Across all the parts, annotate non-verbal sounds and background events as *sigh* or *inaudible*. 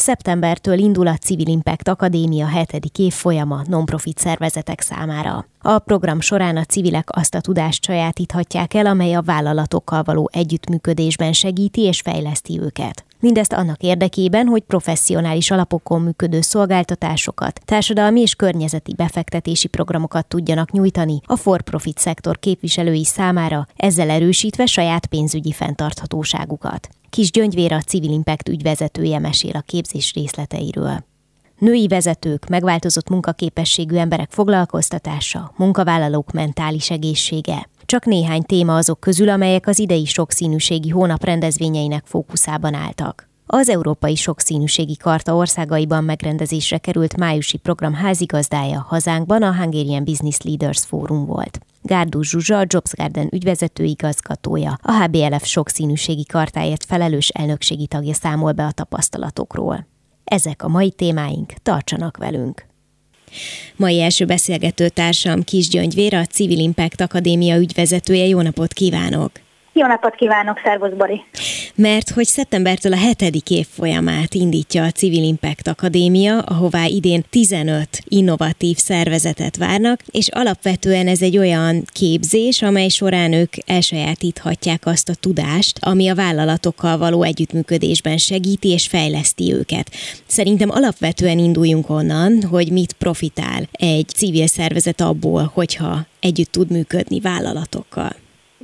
Szeptembertől indul a Civil Impact Akadémia hetedik évfolyama non-profit szervezetek számára. A program során a civilek azt a tudást sajátíthatják el, amely a vállalatokkal való együttműködésben segíti és fejleszti őket. Mindezt annak érdekében, hogy professzionális alapokon működő szolgáltatásokat, társadalmi és környezeti befektetési programokat tudjanak nyújtani a for-profit szektor képviselői számára, ezzel erősítve saját pénzügyi fenntarthatóságukat. Kis Gyöngyvér a Civil Impact ügyvezetője mesél a képzés részleteiről. Női vezetők, megváltozott munkaképességű emberek foglalkoztatása, munkavállalók mentális egészsége. Csak néhány téma azok közül, amelyek az idei sokszínűségi hónap rendezvényeinek fókuszában álltak. Az Európai Sokszínűségi Karta országaiban megrendezésre került májusi program házigazdája hazánkban a Hungarian Business Leaders Fórum volt. Gárdú Zsuzsa, a Jobs Garden ügyvezető igazgatója, a HBLF sokszínűségi kartáért felelős elnökségi tagja számol be a tapasztalatokról. Ezek a mai témáink, tartsanak velünk! Mai első beszélgető társam Kis Gyöngyvér, a Civil Impact Akadémia ügyvezetője. Jó napot kívánok! Jó napot kívánok, szervusz Bori! Mert hogy szeptembertől a hetedik év folyamát indítja a Civil Impact Akadémia, ahová idén 15 innovatív szervezetet várnak, és alapvetően ez egy olyan képzés, amely során ők elsajátíthatják azt a tudást, ami a vállalatokkal való együttműködésben segíti és fejleszti őket. Szerintem alapvetően induljunk onnan, hogy mit profitál egy civil szervezet abból, hogyha együtt tud működni vállalatokkal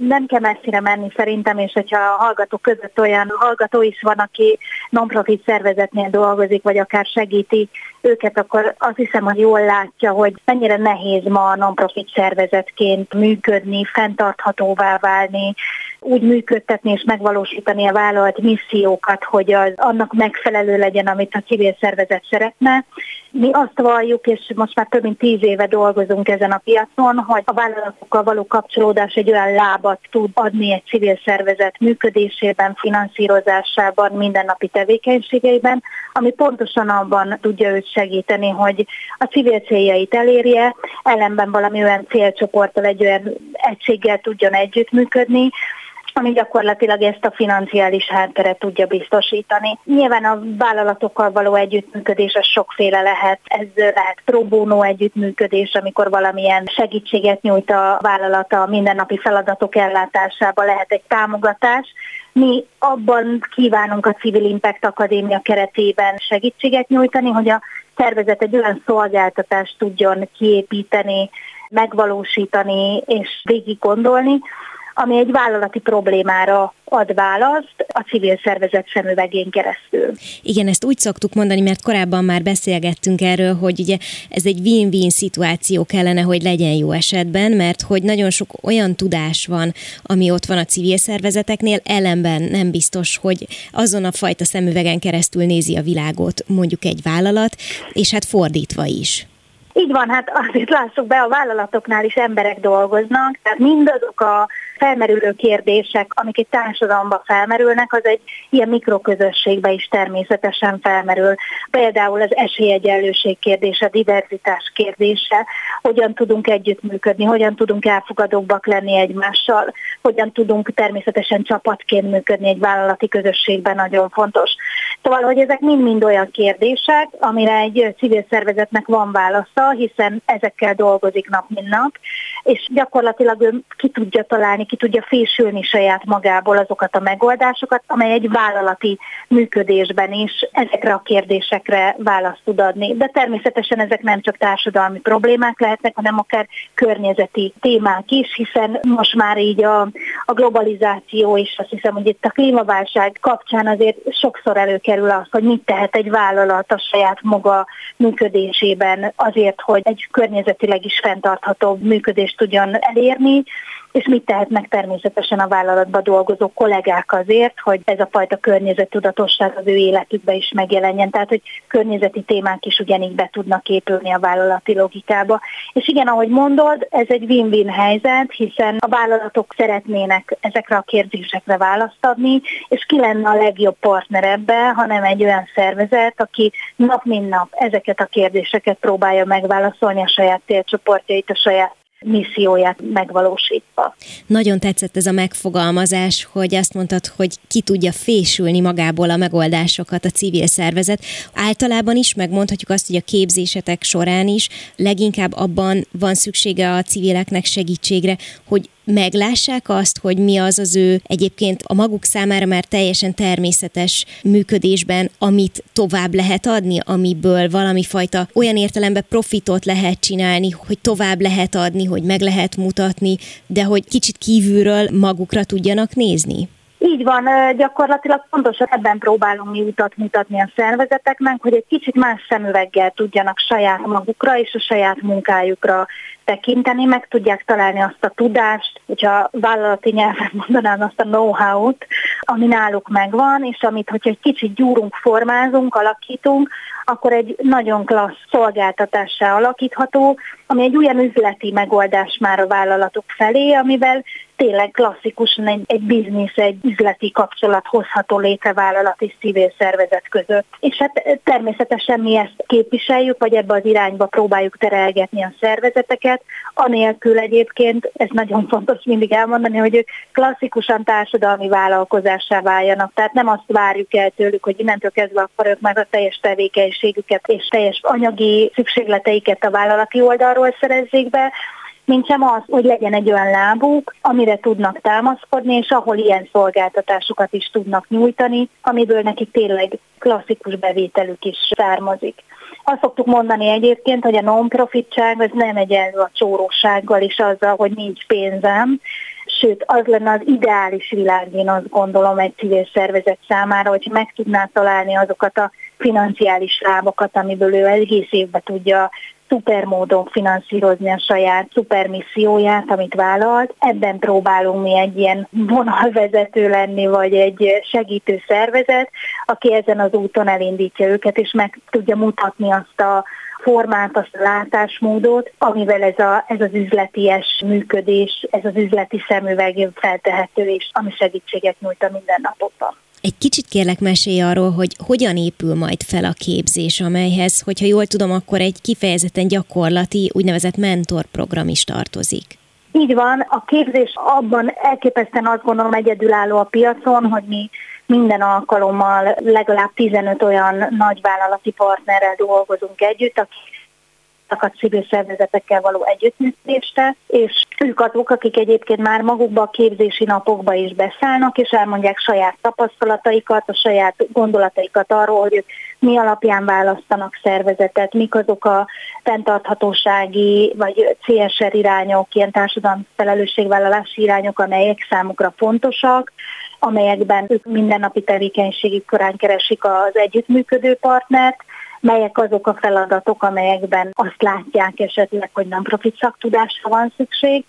nem kell messzire menni szerintem, és hogyha a hallgatók között olyan hallgató is van, aki non-profit szervezetnél dolgozik, vagy akár segíti őket, akkor azt hiszem, hogy jól látja, hogy mennyire nehéz ma non-profit szervezetként működni, fenntarthatóvá válni, úgy működtetni és megvalósítani a vállalat missziókat, hogy az annak megfelelő legyen, amit a civil szervezet szeretne. Mi azt valljuk, és most már több mint tíz éve dolgozunk ezen a piacon, hogy a vállalatokkal való kapcsolódás egy olyan lábat tud adni egy civil szervezet működésében, finanszírozásában, mindennapi tevékenységeiben, ami pontosan abban tudja őt segíteni, hogy a civil céljait elérje, ellenben valami olyan célcsoporttal, egy olyan egységgel tudjon együttműködni, ami gyakorlatilag ezt a financiális hátteret tudja biztosítani. Nyilván a vállalatokkal való együttműködés az sokféle lehet. Ez lehet pro bono együttműködés, amikor valamilyen segítséget nyújt a vállalata a mindennapi feladatok ellátásába, lehet egy támogatás, mi abban kívánunk a Civil Impact Akadémia keretében segítséget nyújtani, hogy a szervezet egy olyan szolgáltatást tudjon kiépíteni, megvalósítani és végig gondolni, ami egy vállalati problémára ad választ a civil szervezet szemüvegén keresztül. Igen, ezt úgy szoktuk mondani, mert korábban már beszélgettünk erről, hogy ugye ez egy win-win szituáció kellene, hogy legyen jó esetben, mert hogy nagyon sok olyan tudás van, ami ott van a civil szervezeteknél, ellenben nem biztos, hogy azon a fajta szemüvegen keresztül nézi a világot mondjuk egy vállalat, és hát fordítva is. Így van, hát azért lássuk be, a vállalatoknál is emberek dolgoznak, tehát mindazok a felmerülő kérdések, amik egy társadalomban felmerülnek, az egy ilyen mikroközösségbe is természetesen felmerül. Például az esélyegyenlőség kérdése, diverzitás kérdése, hogyan tudunk együttműködni, hogyan tudunk elfogadóbbak lenni egymással, hogyan tudunk természetesen csapatként működni egy vállalati közösségben, nagyon fontos. Szóval, hogy ezek mind-mind olyan kérdések, amire egy civil szervezetnek van válasza, hiszen ezekkel dolgozik nap, mint nap, és gyakorlatilag ő ki tudja találni, ki tudja fésülni saját magából azokat a megoldásokat, amely egy vállalati működésben is ezekre a kérdésekre választ tud adni. De természetesen ezek nem csak társadalmi problémák lehetnek, hanem akár környezeti témák is, hiszen most már így a, a globalizáció és azt hiszem, hogy itt a klímaválság kapcsán azért sokszor előkerül az, hogy mit tehet egy vállalat a saját maga működésében azért, hogy egy környezetileg is fenntartható működést tudjon elérni, és mit tehetnek természetesen a vállalatban dolgozó kollégák azért, hogy ez a fajta környezettudatosság az ő életükbe is megjelenjen. Tehát, hogy környezeti témák is ugyanígy be tudnak épülni a vállalati logikába. És igen, ahogy mondod, ez egy win-win helyzet, hiszen a vállalatok szeretnének ezekre a kérdésekre választ adni, és ki lenne a legjobb partner ebbe, hanem egy olyan szervezet, aki nap mint nap ezeket a kérdéseket próbálja megválaszolni a saját célcsoportjait, a saját misszióját megvalósítva. Nagyon tetszett ez a megfogalmazás, hogy azt mondtad, hogy ki tudja fésülni magából a megoldásokat a civil szervezet. Általában is megmondhatjuk azt, hogy a képzésetek során is leginkább abban van szüksége a civileknek segítségre, hogy meglássák azt, hogy mi az az ő egyébként a maguk számára már teljesen természetes működésben, amit tovább lehet adni, amiből valami fajta olyan értelemben profitot lehet csinálni, hogy tovább lehet adni, hogy meg lehet mutatni, de hogy kicsit kívülről magukra tudjanak nézni? Így van, gyakorlatilag pontosan ebben próbálunk mi utat mutatni a szervezeteknek, hogy egy kicsit más szemüveggel tudjanak saját magukra és a saját munkájukra tekinteni, meg tudják találni azt a tudást, hogyha vállalati nyelven *laughs* mondanám azt a know-how-t, ami náluk megvan, és amit, hogyha egy kicsit gyúrunk, formázunk, alakítunk, akkor egy nagyon klassz szolgáltatássá alakítható, ami egy olyan üzleti megoldás már a vállalatok felé, amivel tényleg klasszikusan egy, egy biznisz, egy üzleti kapcsolat hozható létre vállalat és civil szervezet között. És hát természetesen mi ezt képviseljük, vagy ebbe az irányba próbáljuk terelgetni a szervezeteket, anélkül egyébként, ez nagyon fontos mindig elmondani, hogy ők klasszikusan társadalmi vállalkozássá váljanak. Tehát nem azt várjuk el tőlük, hogy innentől kezdve akkor ők már a teljes tevékenységüket és teljes anyagi szükségleteiket a vállalati oldalról szerezzék be, mint sem az, hogy legyen egy olyan lábuk, amire tudnak támaszkodni, és ahol ilyen szolgáltatásokat is tudnak nyújtani, amiből nekik tényleg klasszikus bevételük is származik. Azt szoktuk mondani egyébként, hogy a non-profitság az nem egyenlő a csórósággal és azzal, hogy nincs pénzem, sőt, az lenne az ideális világ, én azt gondolom egy civil szervezet számára, hogy meg tudná találni azokat a financiális lábakat, amiből ő egész évben tudja szuper módon finanszírozni a saját szuper misszióját, amit vállalt. Ebben próbálunk mi egy ilyen vonalvezető lenni, vagy egy segítő szervezet, aki ezen az úton elindítja őket, és meg tudja mutatni azt a formát, azt a látásmódot, amivel ez, a, ez az üzleties működés, ez az üzleti szemüveg feltehető, és ami segítséget nyújt a mindennapokban. Egy kicsit kérlek mesélj arról, hogy hogyan épül majd fel a képzés, amelyhez, hogyha jól tudom, akkor egy kifejezetten gyakorlati, úgynevezett mentorprogram is tartozik. Így van, a képzés abban elképesztően azt gondolom egyedülálló a piacon, hogy mi minden alkalommal legalább 15 olyan nagyvállalati partnerrel dolgozunk együtt, akik a civil szervezetekkel való együttműködésre, és ők azok, akik egyébként már magukba a képzési napokba is beszállnak, és elmondják saját tapasztalataikat, a saját gondolataikat arról, hogy ők mi alapján választanak szervezetet, mik azok a fenntarthatósági vagy CSR irányok, ilyen társadalmi felelősségvállalási irányok, amelyek számukra fontosak, amelyekben ők mindennapi tevékenységük korán keresik az együttműködő partnert, melyek azok a feladatok, amelyekben azt látják esetleg, hogy nem profit szaktudásra van szükség,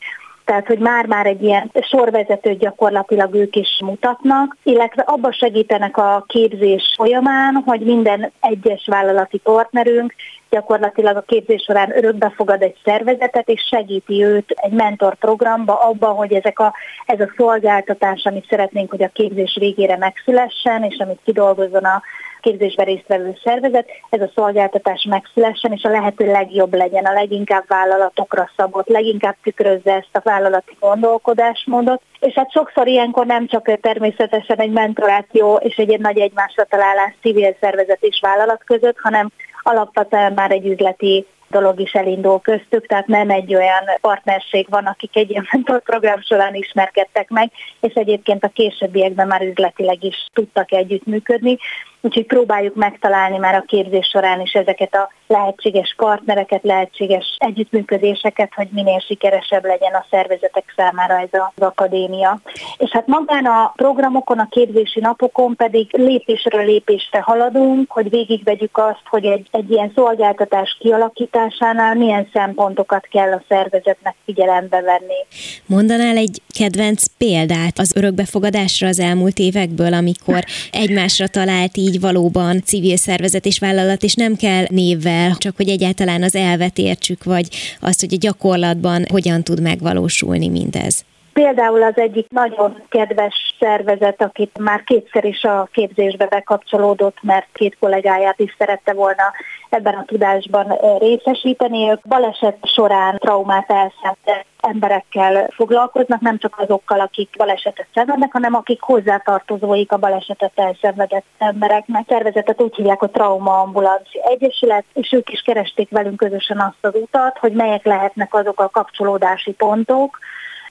tehát hogy már-már egy ilyen sorvezetőt gyakorlatilag ők is mutatnak, illetve abba segítenek a képzés folyamán, hogy minden egyes vállalati partnerünk gyakorlatilag a képzés során örökbe fogad egy szervezetet, és segíti őt egy mentorprogramba abban, hogy ezek a, ez a szolgáltatás, amit szeretnénk, hogy a képzés végére megszülessen, és amit kidolgozzon a képzésben résztvevő szervezet, ez a szolgáltatás megszülessen, és a lehető legjobb legyen, a leginkább vállalatokra szabott, leginkább tükrözze ezt a vállalati gondolkodásmódot. És hát sokszor ilyenkor nem csak természetesen egy mentoráció és egy, nagy egymásra találás civil szervezet és vállalat között, hanem alapvetően már egy üzleti dolog is elindul köztük, tehát nem egy olyan partnerség van, akik egy ilyen mentorprogram során ismerkedtek meg, és egyébként a későbbiekben már üzletileg is tudtak együttműködni. Úgyhogy próbáljuk megtalálni már a képzés során is ezeket a lehetséges partnereket, lehetséges együttműködéseket, hogy minél sikeresebb legyen a szervezetek számára ez az akadémia. És hát magán a programokon, a képzési napokon pedig lépésről lépésre haladunk, hogy végigvegyük azt, hogy egy, egy ilyen szolgáltatás kialakításánál milyen szempontokat kell a szervezetnek figyelembe venni. Mondanál egy kedvenc példát az örökbefogadásra az elmúlt évekből, amikor egymásra talált így valóban civil szervezet és vállalat, és nem kell névvel, csak hogy egyáltalán az elvet értsük, vagy azt, hogy a gyakorlatban hogyan tud megvalósulni mindez. Például az egyik nagyon kedves szervezet, akit már kétszer is a képzésbe bekapcsolódott, mert két kollégáját is szerette volna ebben a tudásban részesíteni. Ők baleset során traumát elszenvedett emberekkel foglalkoznak, nem csak azokkal, akik balesetet szenvednek, hanem akik hozzátartozóik a balesetet elszenvedett embereknek. Szervezetet úgy hívják, hogy Trauma Ambulancia Egyesület, és ők is keresték velünk közösen azt az utat, hogy melyek lehetnek azok a kapcsolódási pontok,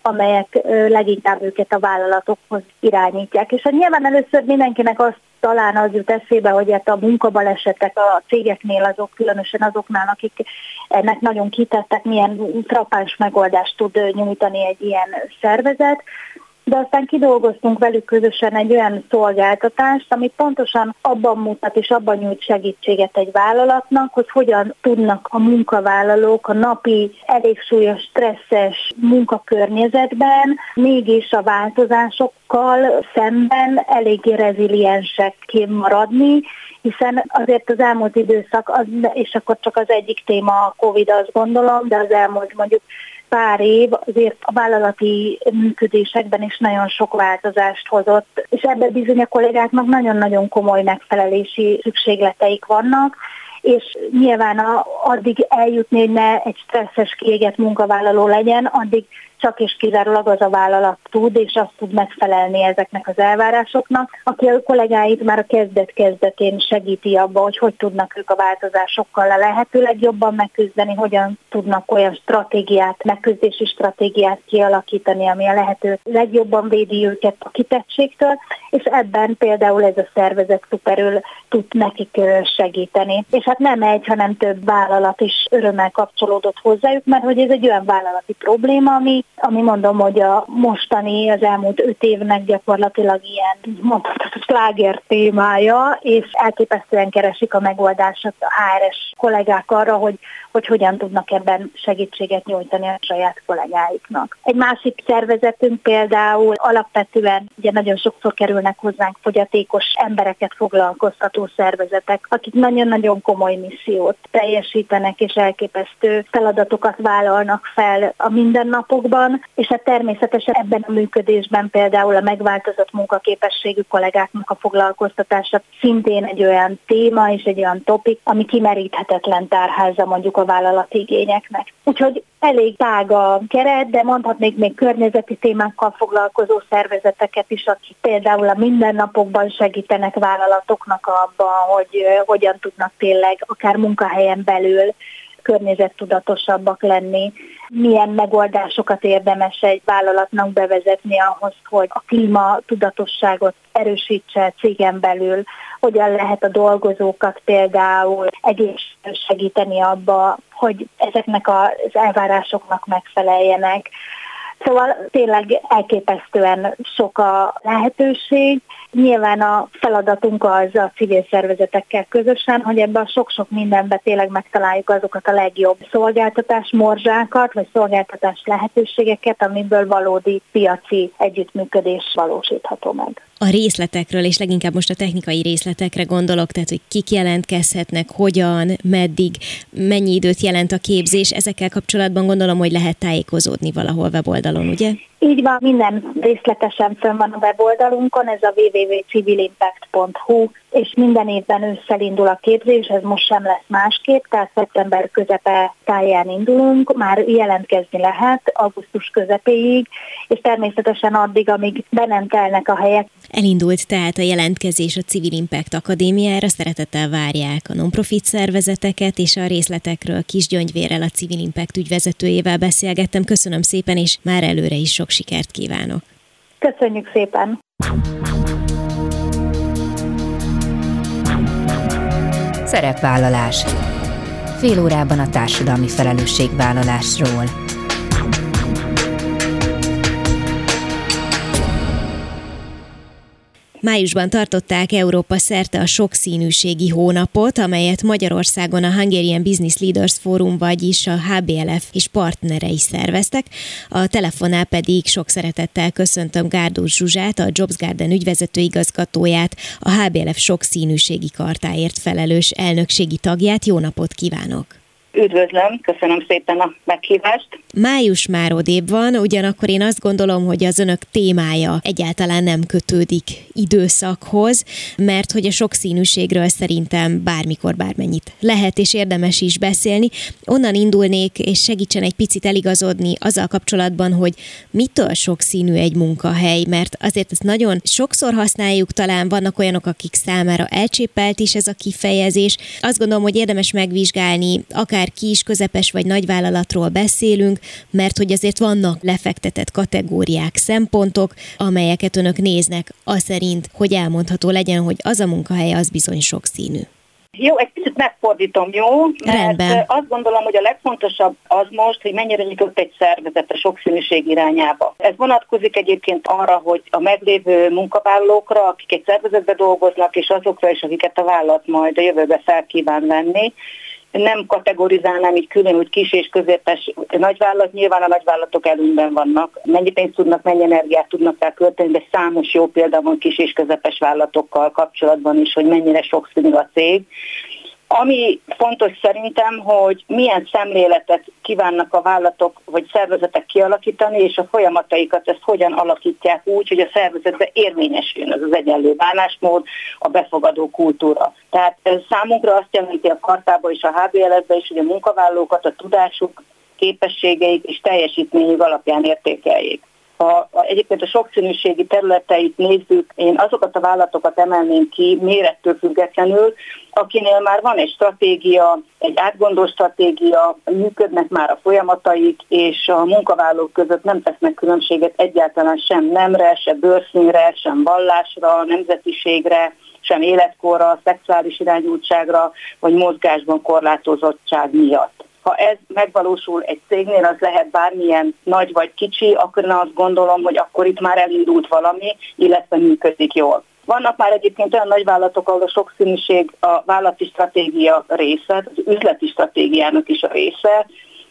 amelyek leginkább őket a vállalatokhoz irányítják. És hát nyilván először mindenkinek azt talán az jut eszébe, hogy hát a munkabalesetek a cégeknél azok, különösen azoknál, akik ennek nagyon kitettek, milyen frappáns megoldást tud nyújtani egy ilyen szervezet de aztán kidolgoztunk velük közösen egy olyan szolgáltatást, ami pontosan abban mutat és abban nyújt segítséget egy vállalatnak, hogy hogyan tudnak a munkavállalók a napi elég súlyos, stresszes munkakörnyezetben mégis a változásokkal szemben eléggé reziliensek maradni, hiszen azért az elmúlt időszak, az, és akkor csak az egyik téma a Covid, azt gondolom, de az elmúlt mondjuk pár év azért a vállalati működésekben is nagyon sok változást hozott, és ebben bizony a kollégáknak nagyon-nagyon komoly megfelelési szükségleteik vannak, és nyilván a, addig eljutni, hogy ne egy stresszes, kiégett munkavállaló legyen, addig csak és kizárólag az a vállalat tud, és azt tud megfelelni ezeknek az elvárásoknak, aki a kollégáit már a kezdet-kezdetén segíti abba, hogy hogy tudnak ők a változásokkal a lehető legjobban megküzdeni, hogyan tudnak olyan stratégiát, megküzdési stratégiát kialakítani, ami a lehető legjobban védi őket a kitettségtől, és ebben például ez a szervezet szuperül tud nekik segíteni. És hát nem egy, hanem több vállalat is örömmel kapcsolódott hozzájuk, mert hogy ez egy olyan vállalati probléma, ami ami mondom, hogy a mostani, az elmúlt öt évnek gyakorlatilag ilyen, mondhatod, sláger témája, és elképesztően keresik a megoldásot a HRS kollégák arra, hogy, hogy hogyan tudnak ebben segítséget nyújtani a saját kollégáiknak. Egy másik szervezetünk például alapvetően ugye nagyon sokszor kerülnek hozzánk fogyatékos embereket foglalkoztató szervezetek, akik nagyon-nagyon komoly missziót teljesítenek és elképesztő feladatokat vállalnak fel a mindennapokban, és hát természetesen ebben a működésben például a megváltozott munkaképességű kollégáknak a foglalkoztatása szintén egy olyan téma és egy olyan topik, ami kimeríthetetlen tárháza mondjuk a vállalati igényeknek. Úgyhogy elég tág a keret, de mondhatnék még környezeti témákkal foglalkozó szervezeteket is, akik például a mindennapokban segítenek vállalatoknak abban, hogy hogyan tudnak tényleg akár munkahelyen belül környezettudatosabbak lenni, milyen megoldásokat érdemes egy vállalatnak bevezetni ahhoz, hogy a klíma tudatosságot erősítse cégen belül, hogyan lehet a dolgozókat például egész segíteni abba, hogy ezeknek az elvárásoknak megfeleljenek. Szóval tényleg elképesztően sok a lehetőség. Nyilván a feladatunk az a civil szervezetekkel közösen, hogy ebben a sok-sok mindenben tényleg megtaláljuk azokat a legjobb szolgáltatás morzsákat, vagy szolgáltatás lehetőségeket, amiből valódi piaci együttműködés valósítható meg a részletekről, és leginkább most a technikai részletekre gondolok, tehát hogy kik jelentkezhetnek, hogyan, meddig, mennyi időt jelent a képzés, ezekkel kapcsolatban gondolom, hogy lehet tájékozódni valahol weboldalon, ugye? Így van, minden részletesen fönn van a weboldalunkon, ez a www.civilimpact.hu, és minden évben ősszel indul a képzés, ez most sem lesz másképp, tehát szeptember közepe táján indulunk, már jelentkezni lehet augusztus közepéig, és természetesen addig, amíg be nem telnek a helyek. Elindult tehát a jelentkezés a Civil Impact Akadémiára, szeretettel várják a non-profit szervezeteket, és a részletekről Kis Gyöngyvérrel, a Civil Impact ügyvezetőjével beszélgettem. Köszönöm szépen, és már előre is sok sok sikert kívánok! Köszönjük szépen! Szerepvállalás. Fél órában a társadalmi felelősségvállalásról. Májusban tartották Európa szerte a sokszínűségi hónapot, amelyet Magyarországon a Hungarian Business Leaders Forum, vagyis a HBLF és partnerei szerveztek. A telefonál pedig sok szeretettel köszöntöm Gárdós Zsuzsát, a Jobs Garden ügyvezető igazgatóját, a HBLF sokszínűségi kartáért felelős elnökségi tagját. Jó napot kívánok! Üdvözlöm, köszönöm szépen a meghívást. Május már odébb van, ugyanakkor én azt gondolom, hogy az önök témája egyáltalán nem kötődik időszakhoz, mert hogy a sokszínűségről szerintem bármikor bármennyit lehet és érdemes is beszélni. Onnan indulnék, és segítsen egy picit eligazodni azzal kapcsolatban, hogy mitől sokszínű egy munkahely, mert azért ezt nagyon sokszor használjuk, talán vannak olyanok, akik számára elcsépelt is ez a kifejezés. Azt gondolom, hogy érdemes megvizsgálni akár akár kis, közepes vagy nagyvállalatról beszélünk, mert hogy azért vannak lefektetett kategóriák, szempontok, amelyeket önök néznek, az szerint, hogy elmondható legyen, hogy az a munkahely az bizony sokszínű. Jó, egy kicsit megfordítom, jó? Mert Rendben. azt gondolom, hogy a legfontosabb az most, hogy mennyire nyitott egy szervezet a sokszínűség irányába. Ez vonatkozik egyébként arra, hogy a meglévő munkavállalókra, akik egy szervezetbe dolgoznak, és azokra is, akiket a vállalat majd a jövőbe fel kíván venni, nem kategorizálnám így külön, hogy kis és középes nagyvállalat, nyilván a nagyvállalatok előnyben vannak. Mennyi pénzt tudnak, mennyi energiát tudnak rá költeni, de számos jó példa van kis és közepes vállalatokkal kapcsolatban is, hogy mennyire sokszínű a cég. Ami fontos szerintem, hogy milyen szemléletet kívánnak a vállalatok vagy szervezetek kialakítani, és a folyamataikat ezt hogyan alakítják úgy, hogy a szervezetbe érvényesüljön az az egyenlő bánásmód, a befogadó kultúra. Tehát ez számunkra azt jelenti a kartába és a HBLS-be is, hogy a munkavállalókat a tudásuk, képességeik és teljesítményük alapján értékeljék ha egyébként a sokszínűségi területeit nézzük, én azokat a vállalatokat emelném ki mérettől függetlenül, akinél már van egy stratégia, egy átgondolt stratégia, működnek már a folyamataik, és a munkavállalók között nem tesznek különbséget egyáltalán sem nemre, sem bőrszínre, sem vallásra, nemzetiségre, sem életkorra, szexuális irányultságra, vagy mozgásban korlátozottság miatt ha ez megvalósul egy cégnél, az lehet bármilyen nagy vagy kicsi, akkor én azt gondolom, hogy akkor itt már elindult valami, illetve működik jól. Vannak már egyébként olyan nagyvállalatok, ahol a sokszínűség a vállalati stratégia része, az üzleti stratégiának is a része,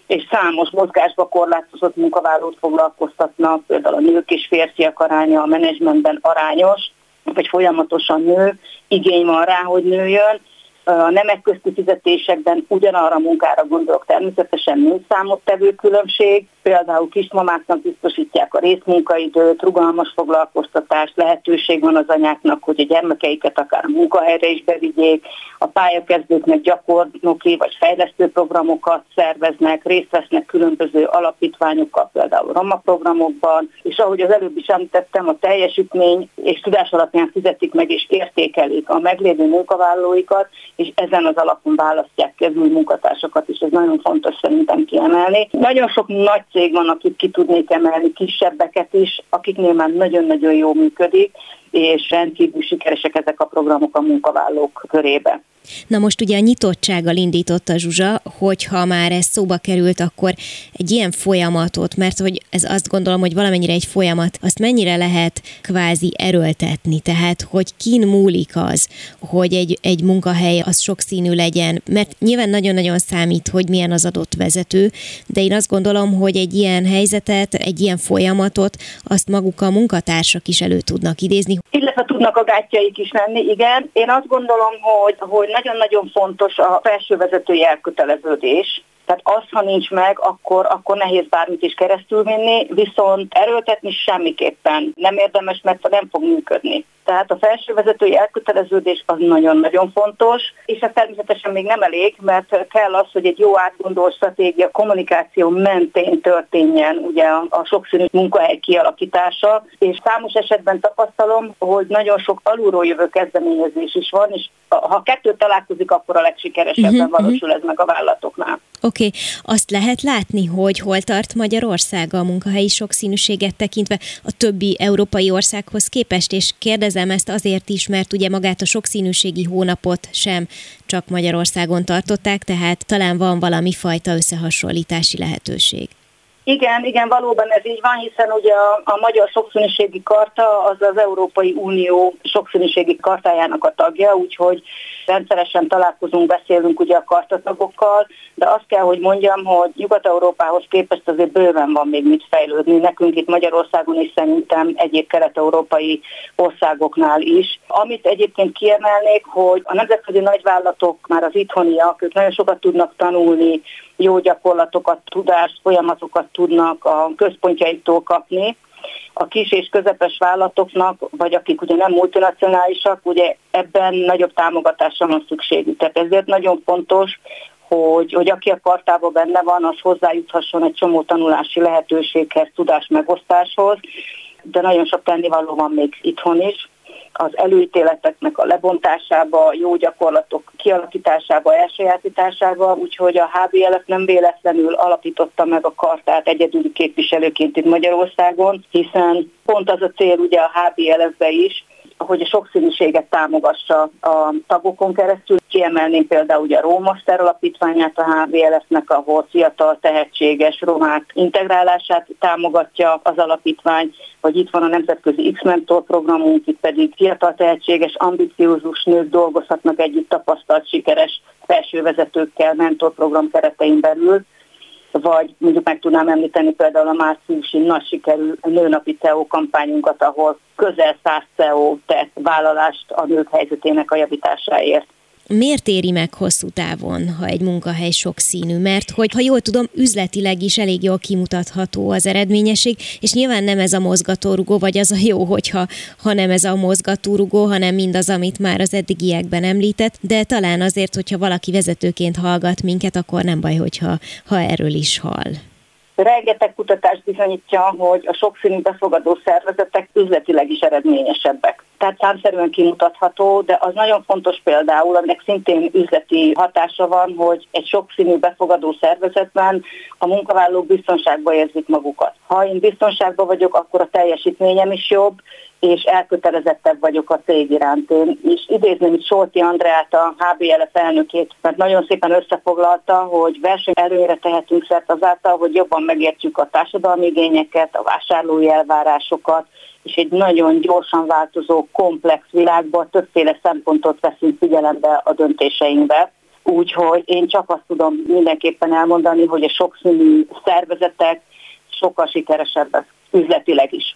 és számos mozgásba korlátozott munkavállalót foglalkoztatnak, például a nők és férfiak aránya a menedzsmentben arányos, vagy folyamatosan nő, igény van rá, hogy nőjön, a nemek közti fizetésekben ugyanarra a munkára gondolok természetesen nincs számottevő különbség, például kismamáknak biztosítják a részmunkaidőt, rugalmas foglalkoztatást, lehetőség van az anyáknak, hogy a gyermekeiket akár a munkahelyre is bevigyék, a pályakezdőknek gyakornoki vagy fejlesztő programokat szerveznek, részt vesznek különböző alapítványokkal, például Roma programokban, és ahogy az előbb is említettem, a teljesítmény és tudás alapján fizetik meg és értékelik a meglévő munkavállalóikat, és ezen az alapon választják ki az munkatársakat is, ez nagyon fontos szerintem kiemelni. Nagyon sok nagy cég van, akit ki tudnék emelni, kisebbeket is, akiknél már nagyon-nagyon jó működik, és rendkívül sikeresek ezek a programok a munkavállalók körébe. Na most ugye a nyitottsággal indította Zsuzsa, hogyha már ez szóba került, akkor egy ilyen folyamatot, mert hogy ez azt gondolom, hogy valamennyire egy folyamat, azt mennyire lehet kvázi erőltetni, tehát hogy kin múlik az, hogy egy, egy munkahely az sokszínű legyen, mert nyilván nagyon-nagyon számít, hogy milyen az adott vezető, de én azt gondolom, hogy egy ilyen helyzetet, egy ilyen folyamatot, azt maguk a munkatársak is elő tudnak idézni. Illetve tudnak a gátjaik is lenni, igen. Én azt gondolom, hogy, hogy nagyon-nagyon fontos a felső vezetői elköteleződés, tehát az, ha nincs meg, akkor, akkor nehéz bármit is keresztül vinni, viszont erőltetni semmiképpen nem érdemes, mert nem fog működni. Tehát a felsővezetői elköteleződés az nagyon-nagyon fontos, és ez természetesen még nem elég, mert kell az, hogy egy jó átgondolt stratégia kommunikáció mentén történjen ugye a, sokszínű munkahely kialakítása, és számos esetben tapasztalom, hogy nagyon sok alulról jövő kezdeményezés is van, és ha kettő találkozik, akkor a legsikeresebben uh-huh, valósul ez meg a vállalatoknál. Oké, okay. azt lehet látni, hogy hol tart Magyarország a munkahelyi sokszínűséget tekintve a többi európai országhoz képest, és kérdezem ezt azért is, mert ugye magát a sokszínűségi hónapot sem csak Magyarországon tartották, tehát talán van valami fajta összehasonlítási lehetőség. Igen, igen, valóban ez így van, hiszen ugye a, a Magyar Sokszínűségi Karta az az Európai Unió sokszínűségi kartájának a tagja, úgyhogy rendszeresen találkozunk, beszélünk ugye a kartatagokkal, de azt kell, hogy mondjam, hogy Nyugat-Európához képest azért bőven van még mit fejlődni. Nekünk itt Magyarországon is szerintem egyéb kelet-európai országoknál is. Amit egyébként kiemelnék, hogy a nemzetközi nagyvállalatok, már az itthoniak, ők nagyon sokat tudnak tanulni, jó gyakorlatokat, tudást, folyamatokat tudnak a központjaiktól kapni, a kis és közepes vállalatoknak, vagy akik ugye nem multinacionálisak, ugye ebben nagyobb támogatásra van szükségük. Tehát ezért nagyon fontos, hogy, hogy aki a kartában benne van, az hozzájuthasson egy csomó tanulási lehetőséghez, tudás megosztáshoz, de nagyon sok tennivaló van még itthon is az előítéleteknek a lebontásába, jó gyakorlatok kialakításába, elsajátításába, úgyhogy a HBLF nem véletlenül alapította meg a kartát egyedüli képviselőként itt Magyarországon, hiszen pont az a cél ugye a HBLF-be is, hogy a sokszínűséget támogassa a tagokon keresztül. Kiemelném például ugye a Rómaster alapítványát a HVLF-nek, ahol fiatal, tehetséges romák integrálását támogatja az alapítvány, vagy itt van a Nemzetközi X-Mentor programunk, itt pedig fiatal, tehetséges, ambiciózus nők dolgozhatnak együtt tapasztalt, sikeres felsővezetőkkel mentorprogram keretein belül vagy mondjuk meg tudnám említeni például a márciusi nagy sikerű nőnapi CEO kampányunkat, ahol közel 100 CEO tett vállalást a nők helyzetének a javításáért. Miért éri meg hosszú távon, ha egy munkahely sokszínű? Mert hogy, ha jól tudom, üzletileg is elég jól kimutatható az eredményesség, és nyilván nem ez a mozgatórugó, vagy az a jó, hogyha ha nem ez a mozgatórugó, hanem mindaz, amit már az eddigiekben említett, de talán azért, hogyha valaki vezetőként hallgat minket, akkor nem baj, hogyha ha erről is hall. Rengeteg kutatás bizonyítja, hogy a sokszínű befogadó szervezetek üzletileg is eredményesebbek. Tehát számszerűen kimutatható, de az nagyon fontos például, aminek szintén üzleti hatása van, hogy egy sokszínű befogadó szervezetben a munkavállalók biztonságban érzik magukat. Ha én biztonságban vagyok, akkor a teljesítményem is jobb, és elkötelezettebb vagyok a cég iránt. Én is idézném itt Solti Andreát, a HBLF elnökét, mert nagyon szépen összefoglalta, hogy verseny előnyre tehetünk szert azáltal, hogy jobban megértjük a társadalmi igényeket, a vásárlói elvárásokat, és egy nagyon gyorsan változó, komplex világban többféle szempontot veszünk figyelembe a döntéseinkbe. Úgyhogy én csak azt tudom mindenképpen elmondani, hogy a sokszínű szervezetek sokkal sikeresebbek üzletileg is.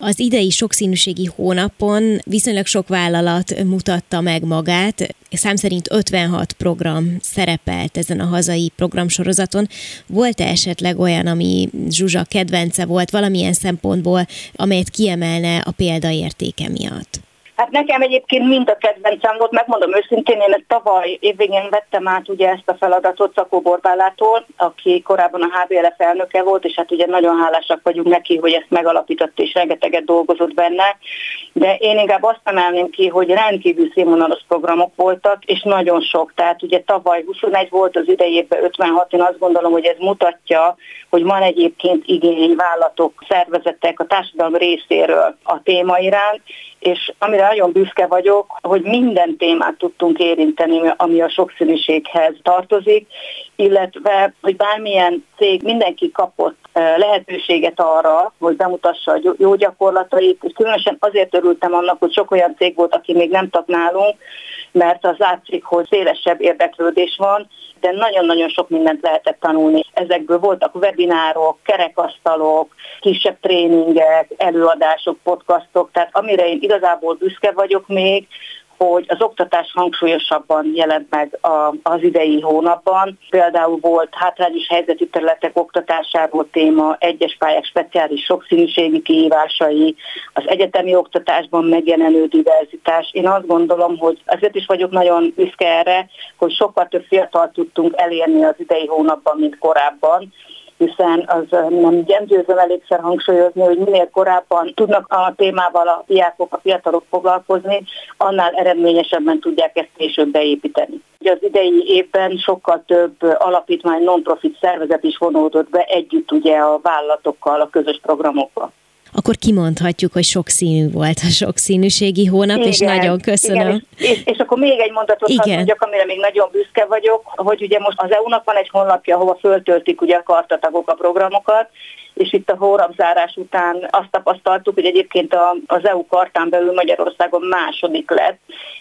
Az idei sokszínűségi hónapon viszonylag sok vállalat mutatta meg magát, szám szerint 56 program szerepelt ezen a hazai programsorozaton. Volt-e esetleg olyan, ami Zsuzsa kedvence volt valamilyen szempontból, amelyet kiemelne a példaértéke miatt? Hát nekem egyébként mind a kedvencem volt, megmondom őszintén, én ezt tavaly évvégén vettem át ugye ezt a feladatot Szakó Borbálától, aki korábban a HBLF elnöke volt, és hát ugye nagyon hálásak vagyunk neki, hogy ezt megalapított és rengeteget dolgozott benne, de én inkább azt emelném ki, hogy rendkívül színvonalos programok voltak, és nagyon sok, tehát ugye tavaly 21 volt, az idejében 56, én azt gondolom, hogy ez mutatja, hogy van egyébként igény vállalatok, szervezetek a társadalom részéről a téma iránt, és amire nagyon büszke vagyok, hogy minden témát tudtunk érinteni, ami a sokszínűséghez tartozik, illetve, hogy bármilyen cég, mindenki kapott lehetőséget arra, hogy bemutassa a jó gyakorlatait, és különösen azért örültem annak, hogy sok olyan cég volt, aki még nem tag nálunk, mert az látszik, hogy szélesebb érdeklődés van, de nagyon-nagyon sok mindent lehetett tanulni. Ezekből voltak webinárok, kerekasztalok, kisebb tréningek, előadások, podcastok, tehát amire én igazából büszke vagyok még, hogy az oktatás hangsúlyosabban jelent meg a, az idei hónapban. Például volt hátrányos helyzetű területek oktatásáról téma, egyes pályák speciális sokszínűségi kihívásai, az egyetemi oktatásban megjelenő diverzitás. Én azt gondolom, hogy azért is vagyok nagyon büszke erre, hogy sokkal több fiatal tudtunk elérni az idei hónapban, mint korábban hiszen az nem győzöm elégszer hangsúlyozni, hogy minél korábban tudnak a témával a diákok, a fiatalok foglalkozni, annál eredményesebben tudják ezt később beépíteni. Ugye az idei évben sokkal több alapítvány, non-profit szervezet is vonódott be együtt ugye a vállalatokkal, a közös programokba akkor kimondhatjuk, hogy sokszínű volt a sokszínűségi hónap, igen, és nagyon köszönöm. Igen, és, és, akkor még egy mondatot igen. mondjak, amire még nagyon büszke vagyok, hogy ugye most az EU-nak van egy honlapja, ahova föltöltik ugye a kartatagok a programokat, és itt a hónapzárás után azt tapasztaltuk, hogy egyébként az EU kartán belül Magyarországon második lett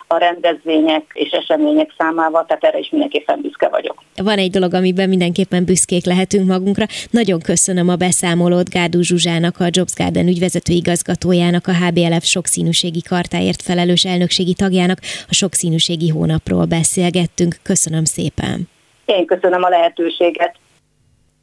a rendezvények és események számával, tehát erre is mindenképpen büszke vagyok. Van egy dolog, amiben mindenképpen büszkék lehetünk magunkra. Nagyon köszönöm a beszámolót Gárdú Zsuzsának, a Jobs Garden ügyvezető igazgatójának, a HBLF sokszínűségi kartáért felelős elnökségi tagjának. A sokszínűségi hónapról beszélgettünk. Köszönöm szépen. Én köszönöm a lehetőséget.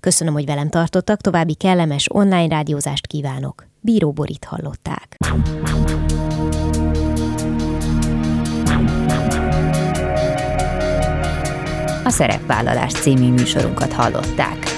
Köszönöm, hogy velem tartottak, további kellemes online rádiózást kívánok. Bíró Borit hallották. A Szerepvállalás című műsorunkat hallották.